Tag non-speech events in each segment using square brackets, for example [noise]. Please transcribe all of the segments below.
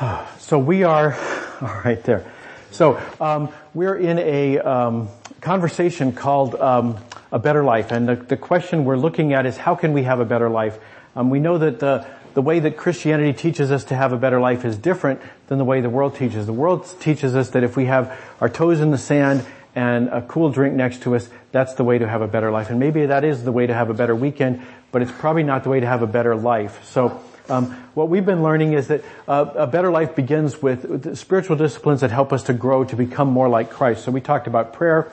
[sighs] So we are, [sighs] all right there. So um, we're in a um, conversation called um, a better life, and the, the, question we're looking at is how can we have a better life? Um, we know that the the way that Christianity teaches us to have a better life is different than the way the world teaches. The world teaches us that if we have our toes in the sand and a cool drink next to us, that's the way to have a better life. And maybe that is the way to have a better weekend, but it's probably not the way to have a better life. So um, what we've been learning is that uh, a better life begins with spiritual disciplines that help us to grow to become more like Christ. So we talked about prayer,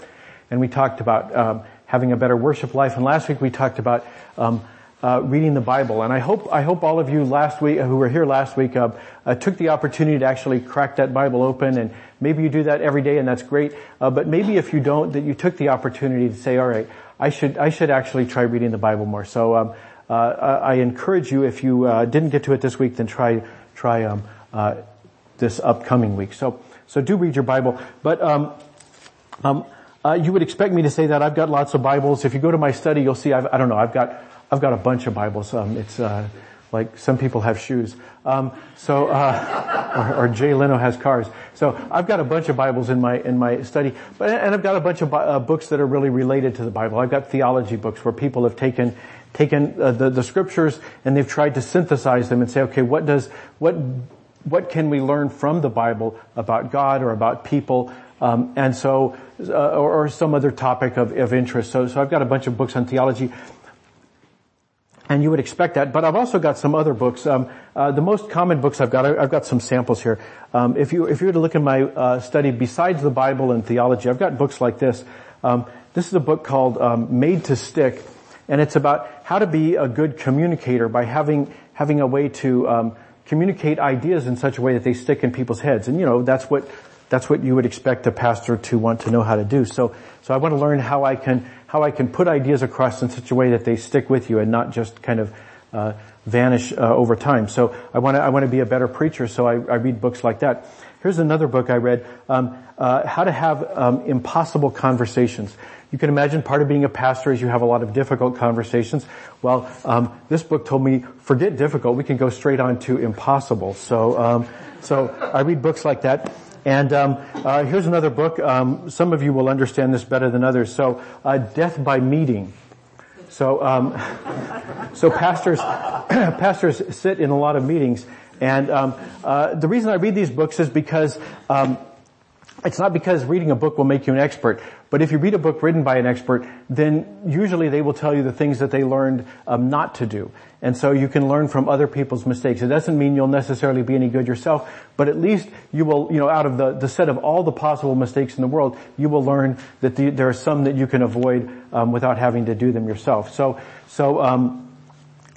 and we talked about um, having a better worship life, and last week we talked about um, uh, reading the Bible. And I hope I hope all of you last week who were here last week uh, uh, took the opportunity to actually crack that Bible open. And maybe you do that every day, and that's great. Uh, but maybe if you don't, that you took the opportunity to say, "All right, I should I should actually try reading the Bible more." So um, uh, I encourage you, if you uh, didn't get to it this week, then try try um, uh, this upcoming week. So so do read your Bible, but. Um, um, uh, you would expect me to say that I've got lots of Bibles. If you go to my study, you'll see I've, I don't know. I've got I've got a bunch of Bibles. Um, it's uh, like some people have shoes. Um, so uh, [laughs] or, or, Jay Leno has cars. So I've got a bunch of Bibles in my in my study, but and I've got a bunch of uh, books that are really related to the Bible. I've got theology books where people have taken taken uh, the, the scriptures and they've tried to synthesize them and say, okay, what does, what, what can we learn from the Bible about God or about people? Um, and so, uh, or, or, some other topic of, of interest. So, so I've got a bunch of books on theology. And you would expect that, but I've also got some other books. Um, uh, the most common books I've got, I've got some samples here. Um, if you if you were to look in my uh, study, besides the Bible and theology, I've got books like this. Um, this is a book called um, Made to Stick, and it's about how to be a good communicator by having having a way to um, communicate ideas in such a way that they stick in people's heads. And you know that's what that's what you would expect a pastor to want to know how to do. So so I want to learn how I can how I can put ideas across in such a way that they stick with you and not just kind of uh, vanish uh, over time. So I want to I want to be a better preacher. So I, I read books like that. Here's another book I read, um, uh, How to Have um, Impossible Conversations. You can imagine part of being a pastor is you have a lot of difficult conversations. Well, um, this book told me, forget difficult, we can go straight on to impossible. So, um, so I read books like that. And um, uh, here's another book. Um, some of you will understand this better than others. So, uh, Death by Meeting. So, um, [laughs] so pastors, [clears throat] pastors sit in a lot of meetings, and um, uh, the reason I read these books is because it's not because reading a book will make you an expert, but if you read a book written by an expert, then usually they will tell you the things that they learned um, not to do. And so you can learn from other people's mistakes. It doesn't mean you'll necessarily be any good yourself, but at least you will, you know, out of the, the set of all the possible mistakes in the world, you will learn that the, there are some that you can avoid um, without having to do them yourself. So, so um,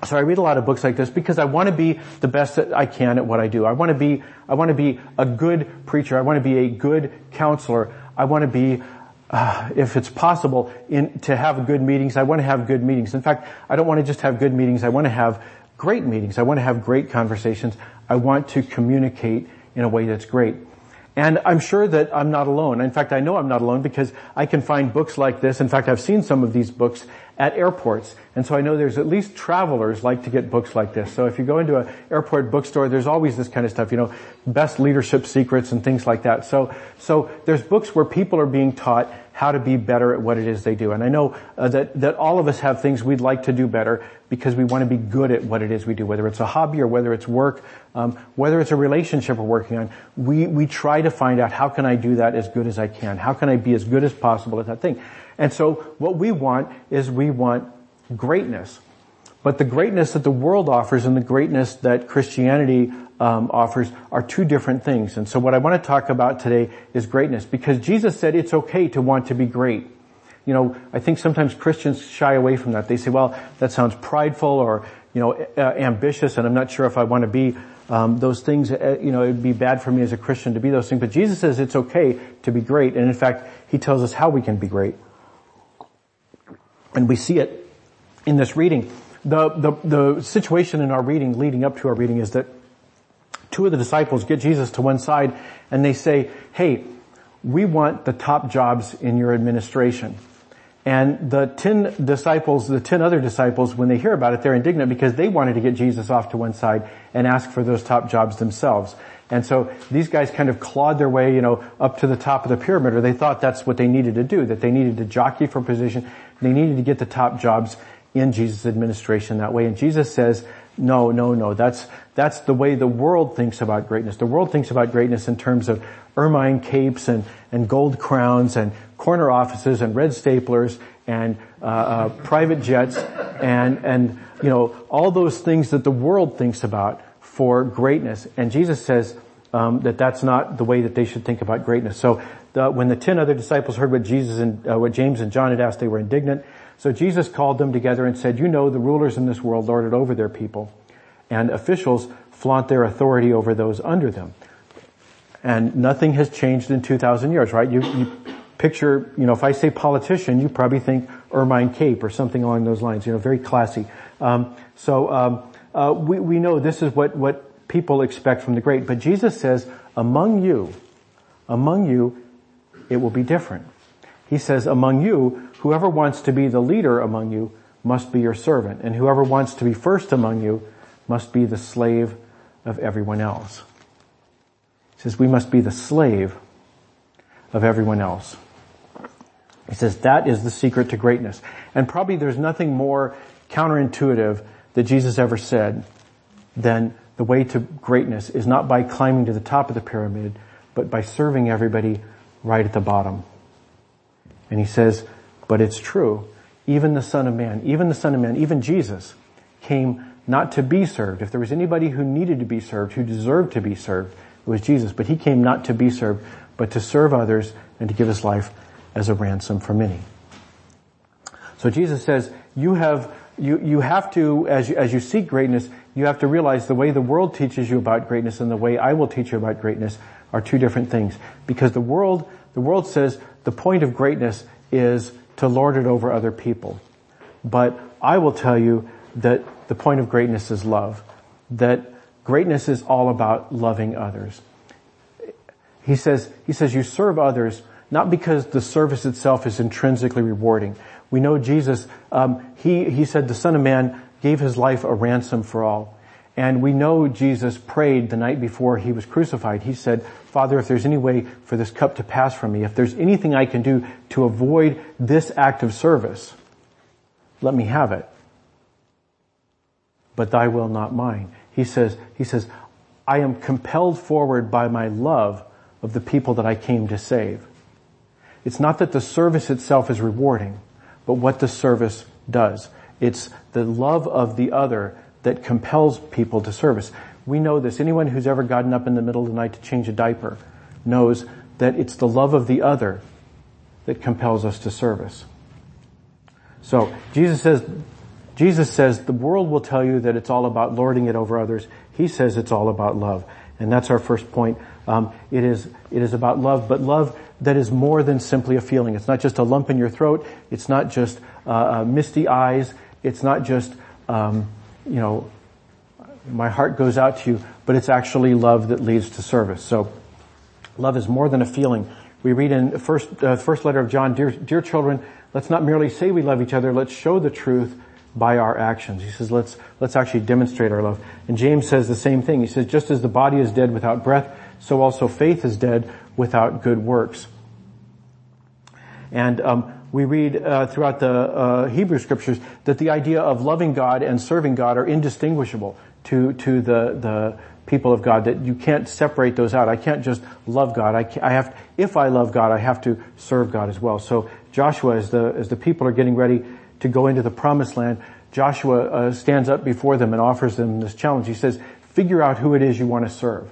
so I read a lot of books like this because I want to be the best that I can at what I do. I want to be, I want to be a good preacher. I want to be a good counselor. I want to be, uh, if it's possible, in, to have good meetings. I want to have good meetings. In fact, I don't want to just have good meetings. I want to have great meetings. I want to have great conversations. I want to communicate in a way that's great. And I'm sure that I'm not alone. In fact, I know I'm not alone because I can find books like this. In fact, I've seen some of these books at airports. And so I know there's at least travelers like to get books like this. So if you go into an airport bookstore, there's always this kind of stuff, you know, best leadership secrets and things like that. So, so there's books where people are being taught how to be better at what it is they do. And I know uh, that, that all of us have things we'd like to do better because we want to be good at what it is we do, whether it's a hobby or whether it's work, um, whether it's a relationship we're working on. We, we try to find out how can I do that as good as I can? How can I be as good as possible at that thing? And so what we want is we want greatness. But the greatness that the world offers and the greatness that Christianity um, offers are two different things. And so what I want to talk about today is greatness because Jesus said it's okay to want to be great. You know, I think sometimes Christians shy away from that. They say, well, that sounds prideful or, you know, uh, ambitious and I'm not sure if I want to be um, those things, uh, you know, it would be bad for me as a Christian to be those things. But Jesus says it's okay to be great. And in fact, He tells us how we can be great. And we see it in this reading. The, the, the situation in our reading, leading up to our reading, is that two of the disciples get Jesus to one side and they say, hey, we want the top jobs in your administration. And the ten disciples, the ten other disciples, when they hear about it, they're indignant because they wanted to get Jesus off to one side and ask for those top jobs themselves. And so these guys kind of clawed their way, you know, up to the top of the pyramid, or they thought that's what they needed to do, that they needed to jockey for position. They needed to get the top jobs in Jesus' administration that way. And Jesus says, no, no, no, that's, that's the way the world thinks about greatness. The world thinks about greatness in terms of ermine capes and, and gold crowns and corner offices and red staplers and uh, uh, private jets and and you know all those things that the world thinks about for greatness. And Jesus says um, that that's not the way that they should think about greatness. So the, when the ten other disciples heard what Jesus and uh, what James and John had asked, they were indignant. So Jesus called them together and said, "You know, the rulers in this world lord it over their people, and officials flaunt their authority over those under them." And nothing has changed in 2,000 years, right? You, you picture, you know, if I say politician, you probably think ermine cape or something along those lines, you know, very classy. Um, so um, uh, we, we know this is what, what people expect from the great. But Jesus says, among you, among you, it will be different. He says, among you, whoever wants to be the leader among you must be your servant, and whoever wants to be first among you must be the slave of everyone else. He says, we must be the slave of everyone else. He says that is the secret to greatness. And probably there's nothing more counterintuitive that Jesus ever said than the way to greatness is not by climbing to the top of the pyramid, but by serving everybody right at the bottom. And he says, but it's true. Even the Son of Man, even the Son of Man, even Jesus came not to be served. If there was anybody who needed to be served, who deserved to be served, it was Jesus. But he came not to be served, but to serve others and to give his life as a ransom for many. So Jesus says, you have, you, you have to, as you, as you seek greatness, you have to realize the way the world teaches you about greatness and the way I will teach you about greatness are two different things. Because the world, the world says the point of greatness is to lord it over other people. But I will tell you that the point of greatness is love. That greatness is all about loving others. He says, he says you serve others not because the service itself is intrinsically rewarding. We know Jesus, um, he, he said the Son of Man gave his life a ransom for all. And we know Jesus prayed the night before he was crucified. He said, Father, if there's any way for this cup to pass from me, if there's anything I can do to avoid this act of service, let me have it. But thy will, not mine. He says, he says, I am compelled forward by my love of the people that I came to save. It's not that the service itself is rewarding, but what the service does. It's the love of the other that compels people to service. We know this. Anyone who's ever gotten up in the middle of the night to change a diaper knows that it's the love of the other that compels us to service. So Jesus says, Jesus says the world will tell you that it's all about lording it over others. He says it's all about love. And that's our first point. Um, it is it is about love, but love that is more than simply a feeling. It's not just a lump in your throat. It's not just uh, uh, misty eyes. It's not just um, you know my heart goes out to you, but it's actually love that leads to service. So love is more than a feeling. We read in first uh, first letter of John, dear dear children, let's not merely say we love each other. Let's show the truth by our actions. He says, let's, let's actually demonstrate our love. And James says the same thing. He says, just as the body is dead without breath, so also faith is dead without good works. And um, we read uh, throughout the uh, Hebrew scriptures that the idea of loving God and serving God are indistinguishable to to the the people of God. That you can't separate those out. I can't just love God. I, I have if I love God, I have to serve God as well. So Joshua, as the as the people are getting ready to go into the promised land, Joshua uh, stands up before them and offers them this challenge. He says, "Figure out who it is you want to serve."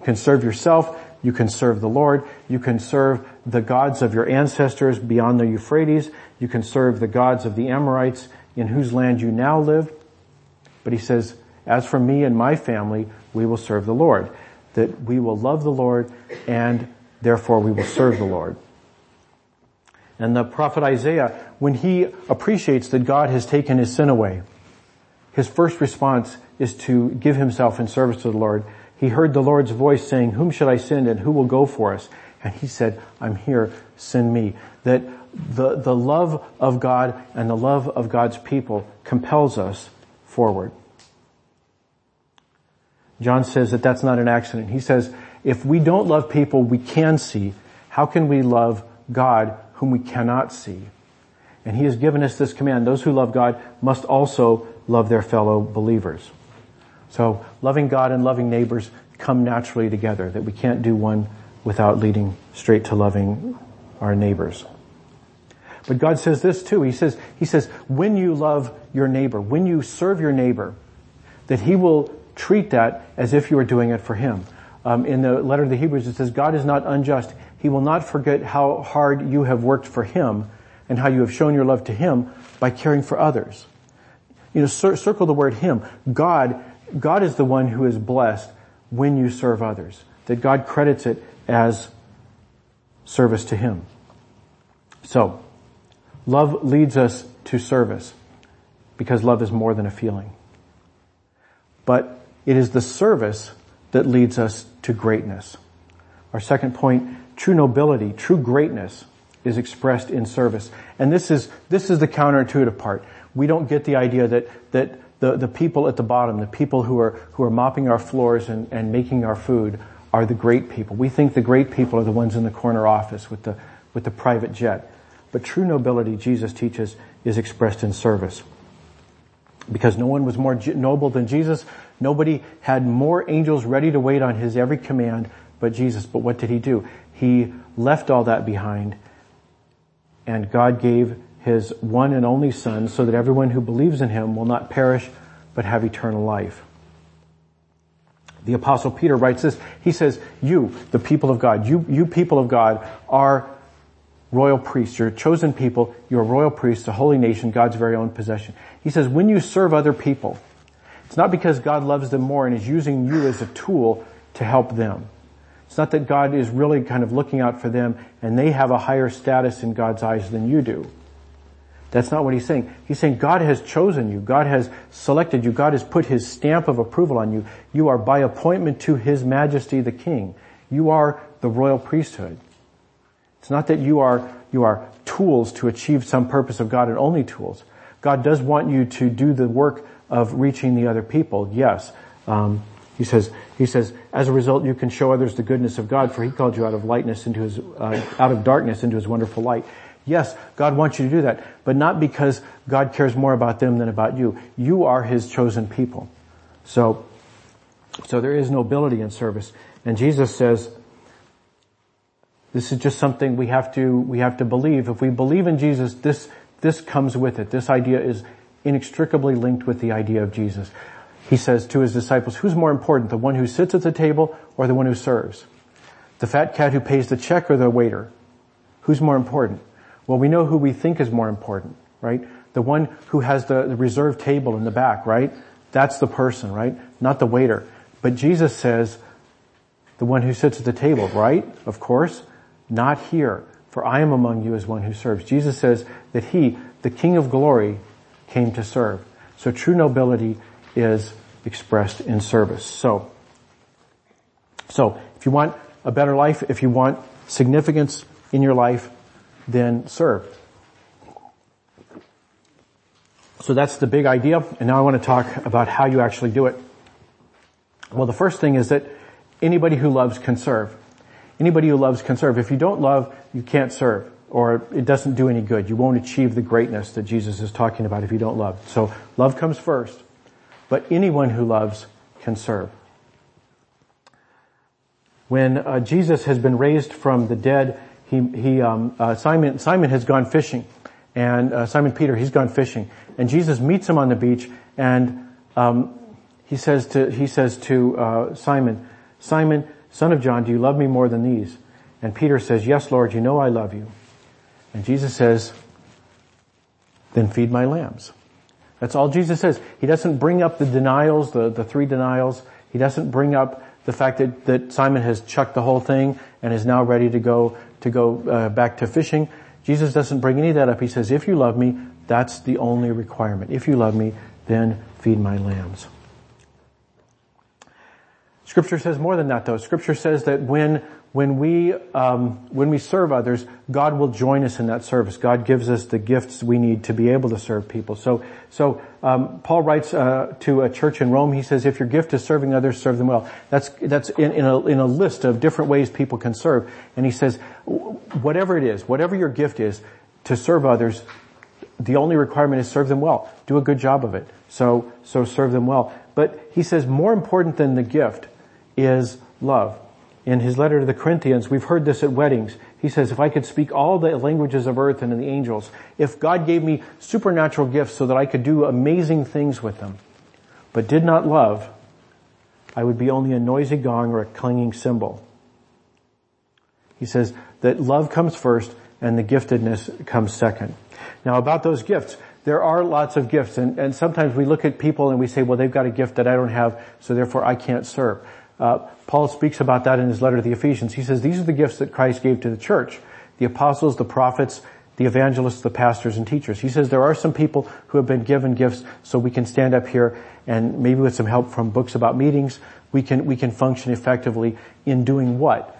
You can serve yourself. You can serve the Lord. You can serve the gods of your ancestors beyond the Euphrates. You can serve the gods of the Amorites in whose land you now live. But he says, as for me and my family, we will serve the Lord. That we will love the Lord and therefore we will serve the Lord. And the prophet Isaiah, when he appreciates that God has taken his sin away, his first response is to give himself in service to the Lord he heard the Lord's voice saying, whom should I send and who will go for us? And he said, I'm here, send me. That the, the love of God and the love of God's people compels us forward. John says that that's not an accident. He says, if we don't love people we can see, how can we love God whom we cannot see? And he has given us this command. Those who love God must also love their fellow believers. So loving God and loving neighbors come naturally together, that we can't do one without leading straight to loving our neighbors. But God says this too. He says, He says, when you love your neighbor, when you serve your neighbor, that He will treat that as if you are doing it for Him. Um, in the letter to the Hebrews, it says, God is not unjust. He will not forget how hard you have worked for Him and how you have shown your love to Him by caring for others. You know, cir- circle the word Him. God, God is the one who is blessed when you serve others. That God credits it as service to Him. So, love leads us to service because love is more than a feeling. But it is the service that leads us to greatness. Our second point, true nobility, true greatness is expressed in service. And this is, this is the counterintuitive part. We don't get the idea that, that the, the people at the bottom, the people who are, who are mopping our floors and, and making our food are the great people. We think the great people are the ones in the corner office with the, with the private jet. But true nobility, Jesus teaches, is expressed in service. Because no one was more noble than Jesus. Nobody had more angels ready to wait on his every command but Jesus. But what did he do? He left all that behind and God gave his one and only son so that everyone who believes in him will not perish but have eternal life. The apostle Peter writes this. He says, you, the people of God, you, you people of God are royal priests. You're chosen people. You're royal priests, a holy nation, God's very own possession. He says, when you serve other people, it's not because God loves them more and is using you as a tool to help them. It's not that God is really kind of looking out for them and they have a higher status in God's eyes than you do. That's not what he's saying. He's saying God has chosen you. God has selected you. God has put his stamp of approval on you. You are by appointment to his majesty the king. You are the royal priesthood. It's not that you are, you are tools to achieve some purpose of God and only tools. God does want you to do the work of reaching the other people. Yes. Um, he says, he says, as a result, you can show others the goodness of God, for He called you out of lightness into His, uh, out of darkness into His wonderful light. Yes, God wants you to do that, but not because God cares more about them than about you. You are His chosen people. So, so there is nobility in service. And Jesus says, this is just something we have to, we have to believe. If we believe in Jesus, this, this comes with it. This idea is inextricably linked with the idea of Jesus he says to his disciples, who's more important, the one who sits at the table or the one who serves? The fat cat who pays the check or the waiter? Who's more important? Well, we know who we think is more important, right? The one who has the, the reserved table in the back, right? That's the person, right? Not the waiter. But Jesus says, the one who sits at the table, right? Of course. Not here, for I am among you as one who serves. Jesus says that he, the King of glory, came to serve. So true nobility is expressed in service. So, so if you want a better life, if you want significance in your life, then serve. So that's the big idea, and now I want to talk about how you actually do it. Well, the first thing is that anybody who loves can serve. Anybody who loves can serve. If you don't love, you can't serve, or it doesn't do any good. You won't achieve the greatness that Jesus is talking about if you don't love. So love comes first but anyone who loves can serve. When uh, Jesus has been raised from the dead, he, he um, uh, Simon Simon has gone fishing, and uh, Simon Peter he's gone fishing, and Jesus meets him on the beach, and um, he says to he says to uh, Simon, Simon, son of John, do you love me more than these? And Peter says, Yes, Lord, you know I love you. And Jesus says, Then feed my lambs. That's all Jesus says. He doesn't bring up the denials, the, the three denials. He doesn't bring up the fact that, that Simon has chucked the whole thing and is now ready to go, to go uh, back to fishing. Jesus doesn't bring any of that up. He says, if you love me, that's the only requirement. If you love me, then feed my lambs. Scripture says more than that though. Scripture says that when when we um, when we serve others, God will join us in that service. God gives us the gifts we need to be able to serve people. So so um, Paul writes uh, to a church in Rome. He says, "If your gift is serving others, serve them well." That's that's in, in a in a list of different ways people can serve. And he says, whatever it is, whatever your gift is, to serve others, the only requirement is serve them well. Do a good job of it. So so serve them well. But he says more important than the gift is love in his letter to the Corinthians, we've heard this at weddings. He says, if I could speak all the languages of earth and of the angels, if God gave me supernatural gifts so that I could do amazing things with them, but did not love, I would be only a noisy gong or a clanging cymbal. He says that love comes first and the giftedness comes second. Now about those gifts, there are lots of gifts and, and sometimes we look at people and we say, well they've got a gift that I don't have, so therefore I can't serve. Uh, Paul speaks about that in his letter to the Ephesians. He says these are the gifts that Christ gave to the church. The apostles, the prophets, the evangelists, the pastors and teachers. He says there are some people who have been given gifts so we can stand up here and maybe with some help from books about meetings, we can, we can function effectively in doing what?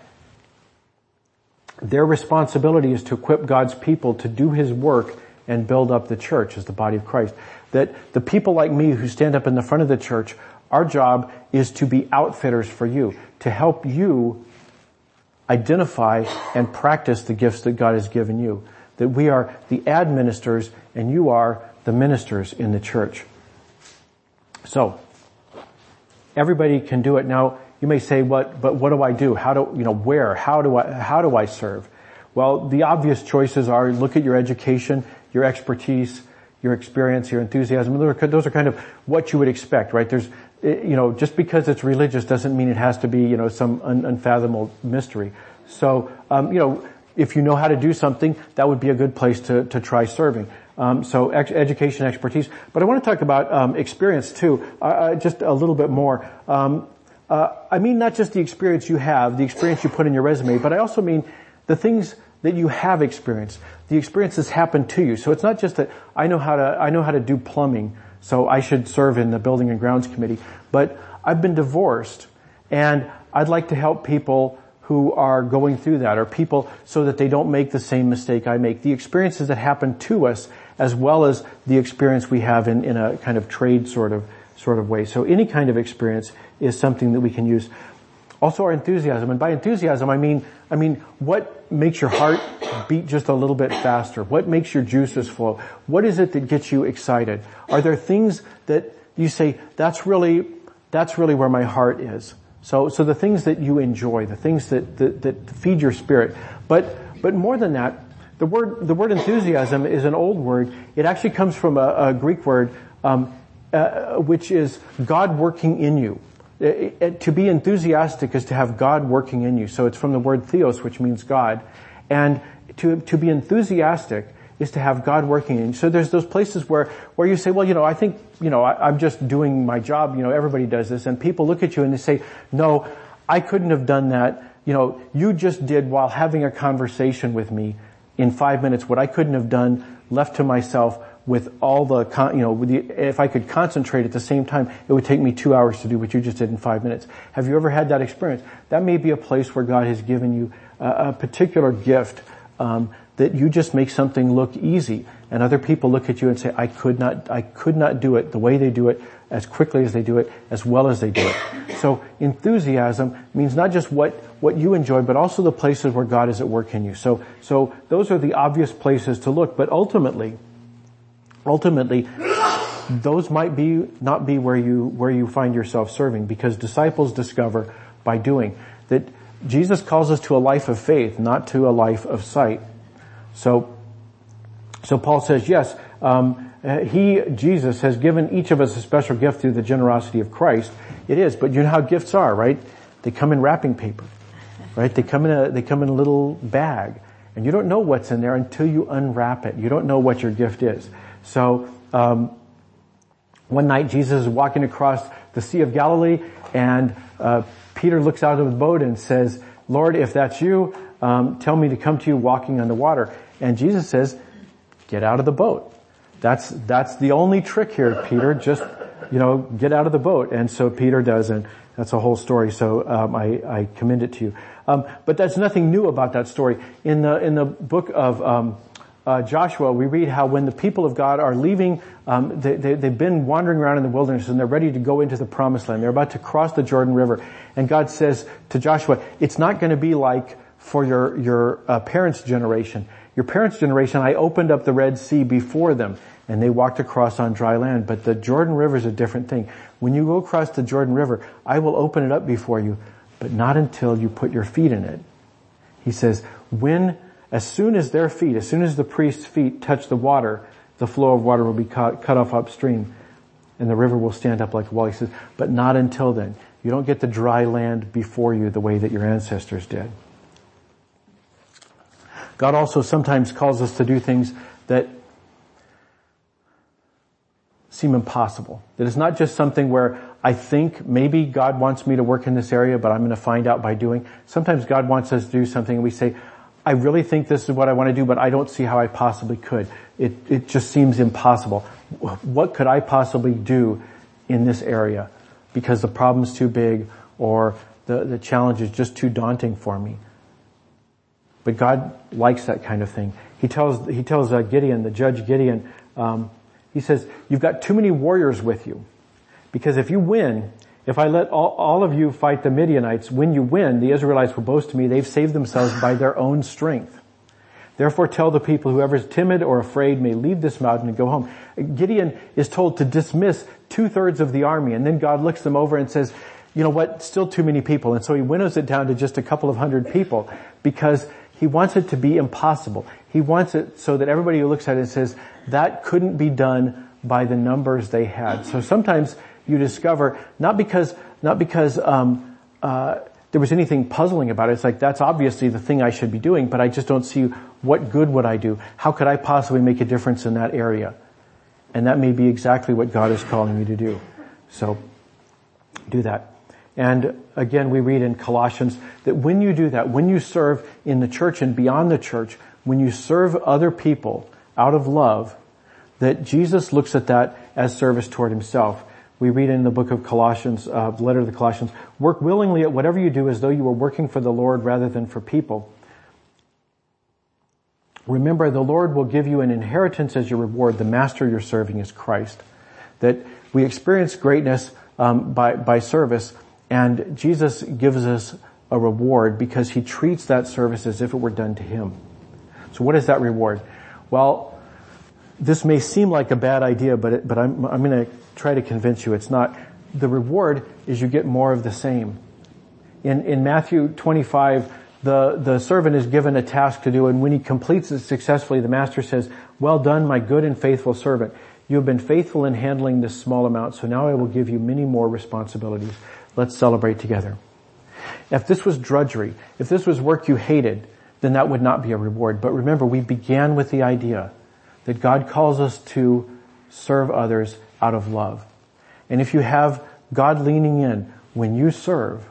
Their responsibility is to equip God's people to do His work and build up the church as the body of Christ. That the people like me who stand up in the front of the church our job is to be outfitters for you, to help you identify and practice the gifts that God has given you. That we are the administrators and you are the ministers in the church. So, everybody can do it. Now, you may say, what, but what do I do? How do, you know, where? How do I, how do I serve? Well, the obvious choices are look at your education, your expertise, your experience, your enthusiasm. Those are kind of what you would expect, right? There's, you know, just because it's religious doesn't mean it has to be, you know, some un- unfathomable mystery. So, um, you know, if you know how to do something, that would be a good place to, to try serving. Um, so ex- education, expertise. But I want to talk about um, experience too, uh, uh, just a little bit more. Um, uh, I mean not just the experience you have, the experience you put in your resume, but I also mean the things that you have experienced, the experiences happened to you. So it's not just that I know how to I know how to do plumbing so I should serve in the building and grounds committee. But I've been divorced and I'd like to help people who are going through that or people so that they don't make the same mistake I make. The experiences that happen to us as well as the experience we have in, in a kind of trade sort of, sort of way. So any kind of experience is something that we can use. Also our enthusiasm. And by enthusiasm, I mean, I mean, what makes your heart beat just a little bit faster? What makes your juices flow? What is it that gets you excited? Are there things that you say, that's really, that's really where my heart is? So, so the things that you enjoy, the things that, that, that feed your spirit. But, but more than that, the word, the word enthusiasm is an old word. It actually comes from a, a Greek word, um, uh, which is God working in you. It, it, to be enthusiastic is to have God working in you. So it's from the word theos, which means God. And to, to be enthusiastic is to have God working in you. So there's those places where, where you say, well, you know, I think, you know, I, I'm just doing my job. You know, everybody does this. And people look at you and they say, no, I couldn't have done that. You know, you just did while having a conversation with me in five minutes what I couldn't have done left to myself with all the, you know, if I could concentrate at the same time, it would take me two hours to do what you just did in five minutes. Have you ever had that experience? That may be a place where God has given you a, a particular gift um, that you just make something look easy, and other people look at you and say, "I could not, I could not do it the way they do it, as quickly as they do it, as well as they do it." So enthusiasm means not just what what you enjoy, but also the places where God is at work in you. So so those are the obvious places to look, but ultimately ultimately, those might be, not be where you, where you find yourself serving because disciples discover by doing that Jesus calls us to a life of faith, not to a life of sight. So, so Paul says, yes, um, he, Jesus, has given each of us a special gift through the generosity of Christ. It is, but you know how gifts are, right? They come in wrapping paper, right? They come in a, they come in a little bag. And you don't know what's in there until you unwrap it. You don't know what your gift is. So um, one night Jesus is walking across the Sea of Galilee, and uh, Peter looks out of the boat and says, "Lord, if that's you, um, tell me to come to you walking on the water." And Jesus says, "Get out of the boat." That's that's the only trick here, Peter. Just you know, get out of the boat. And so Peter does, and that's a whole story. So um, I, I, commend it to you. Um, but that's nothing new about that story. In the in the book of um, uh, Joshua, we read how when the people of God are leaving, um, they, they, they've been wandering around in the wilderness and they're ready to go into the promised land. They're about to cross the Jordan River, and God says to Joshua, "It's not going to be like for your your uh, parents' generation. Your parents' generation, I opened up the Red Sea before them." and they walked across on dry land. But the Jordan River is a different thing. When you go across the Jordan River, I will open it up before you, but not until you put your feet in it. He says, when, as soon as their feet, as soon as the priest's feet touch the water, the flow of water will be cut, cut off upstream and the river will stand up like a wall. He says, but not until then. You don't get the dry land before you the way that your ancestors did. God also sometimes calls us to do things that seem impossible. That it's not just something where I think maybe God wants me to work in this area, but I'm going to find out by doing. Sometimes God wants us to do something and we say, I really think this is what I want to do, but I don't see how I possibly could. It, it just seems impossible. What could I possibly do in this area? Because the problem's too big or the, the challenge is just too daunting for me. But God likes that kind of thing. He tells, he tells uh, Gideon, the judge Gideon, um, he says, you've got too many warriors with you. Because if you win, if I let all, all, of you fight the Midianites, when you win, the Israelites will boast to me, they've saved themselves by their own strength. Therefore tell the people, whoever is timid or afraid may leave this mountain and go home. Gideon is told to dismiss two thirds of the army, and then God looks them over and says, you know what, still too many people. And so he winnows it down to just a couple of hundred people because he wants it to be impossible. He wants it so that everybody who looks at it says, that couldn't be done by the numbers they had. So sometimes you discover, not because, not because, um, uh, there was anything puzzling about it. It's like, that's obviously the thing I should be doing, but I just don't see what good would I do? How could I possibly make a difference in that area? And that may be exactly what God is calling you to do. So, do that. And again, we read in Colossians that when you do that, when you serve in the church and beyond the church, when you serve other people out of love, that Jesus looks at that as service toward himself. We read in the book of Colossians, uh, the letter of the Colossians, work willingly at whatever you do as though you were working for the Lord rather than for people. Remember, the Lord will give you an inheritance as your reward. The master you're serving is Christ. That we experience greatness um, by, by service and Jesus gives us a reward because he treats that service as if it were done to him. So what is that reward? Well, this may seem like a bad idea, but it, but I'm, I'm going to try to convince you it's not. The reward is you get more of the same. In, in Matthew 25, the, the servant is given a task to do, and when he completes it successfully, the master says, well done, my good and faithful servant. You have been faithful in handling this small amount, so now I will give you many more responsibilities. Let's celebrate together. If this was drudgery, if this was work you hated, then that would not be a reward. But remember, we began with the idea that God calls us to serve others out of love. And if you have God leaning in when you serve,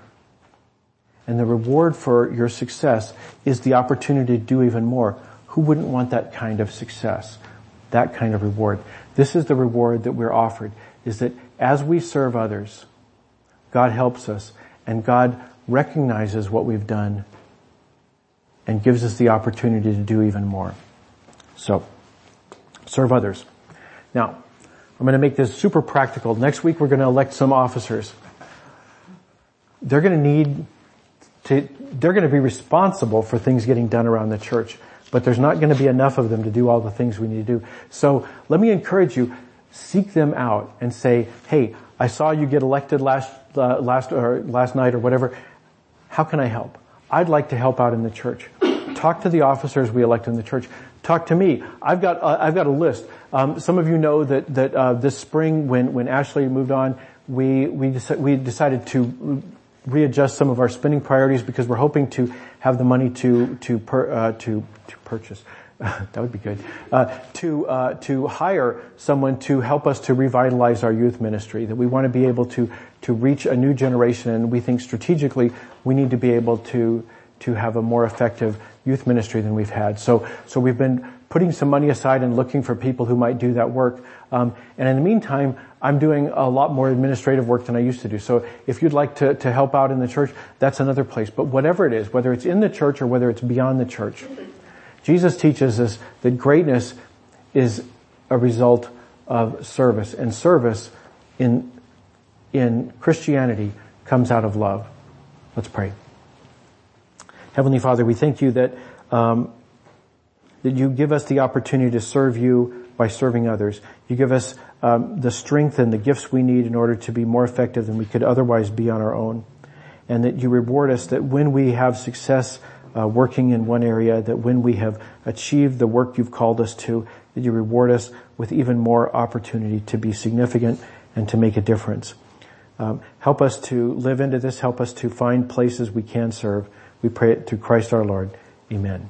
and the reward for your success is the opportunity to do even more, who wouldn't want that kind of success? That kind of reward. This is the reward that we're offered, is that as we serve others, God helps us and God recognizes what we've done and gives us the opportunity to do even more. So, serve others. Now, I'm going to make this super practical. Next week we're going to elect some officers. They're going to need to, they're going to be responsible for things getting done around the church, but there's not going to be enough of them to do all the things we need to do. So let me encourage you, seek them out and say, hey, I saw you get elected last, uh, last, or last night or whatever. How can I help? I'd like to help out in the church. Talk to the officers we elect in the church. Talk to me. I've got, uh, I've got a list. Um, some of you know that, that, uh, this spring when, when Ashley moved on, we, we, we decided to readjust some of our spending priorities because we're hoping to have the money to, to, per, uh, to, to purchase, [laughs] that would be good. Uh, to uh, to hire someone to help us to revitalize our youth ministry. That we want to be able to to reach a new generation, and we think strategically we need to be able to to have a more effective youth ministry than we've had. So so we've been putting some money aside and looking for people who might do that work. Um, and in the meantime, I'm doing a lot more administrative work than I used to do. So if you'd like to, to help out in the church, that's another place. But whatever it is, whether it's in the church or whether it's beyond the church, Jesus teaches us that greatness is a result of service, and service in in Christianity comes out of love. Let's pray. Heavenly Father, we thank you that um, that you give us the opportunity to serve you by serving others. You give us um, the strength and the gifts we need in order to be more effective than we could otherwise be on our own, and that you reward us that when we have success uh, working in one area, that when we have achieved the work you've called us to, that you reward us with even more opportunity to be significant and to make a difference. Um, help us to live into this. Help us to find places we can serve. We pray it through Christ our Lord. Amen.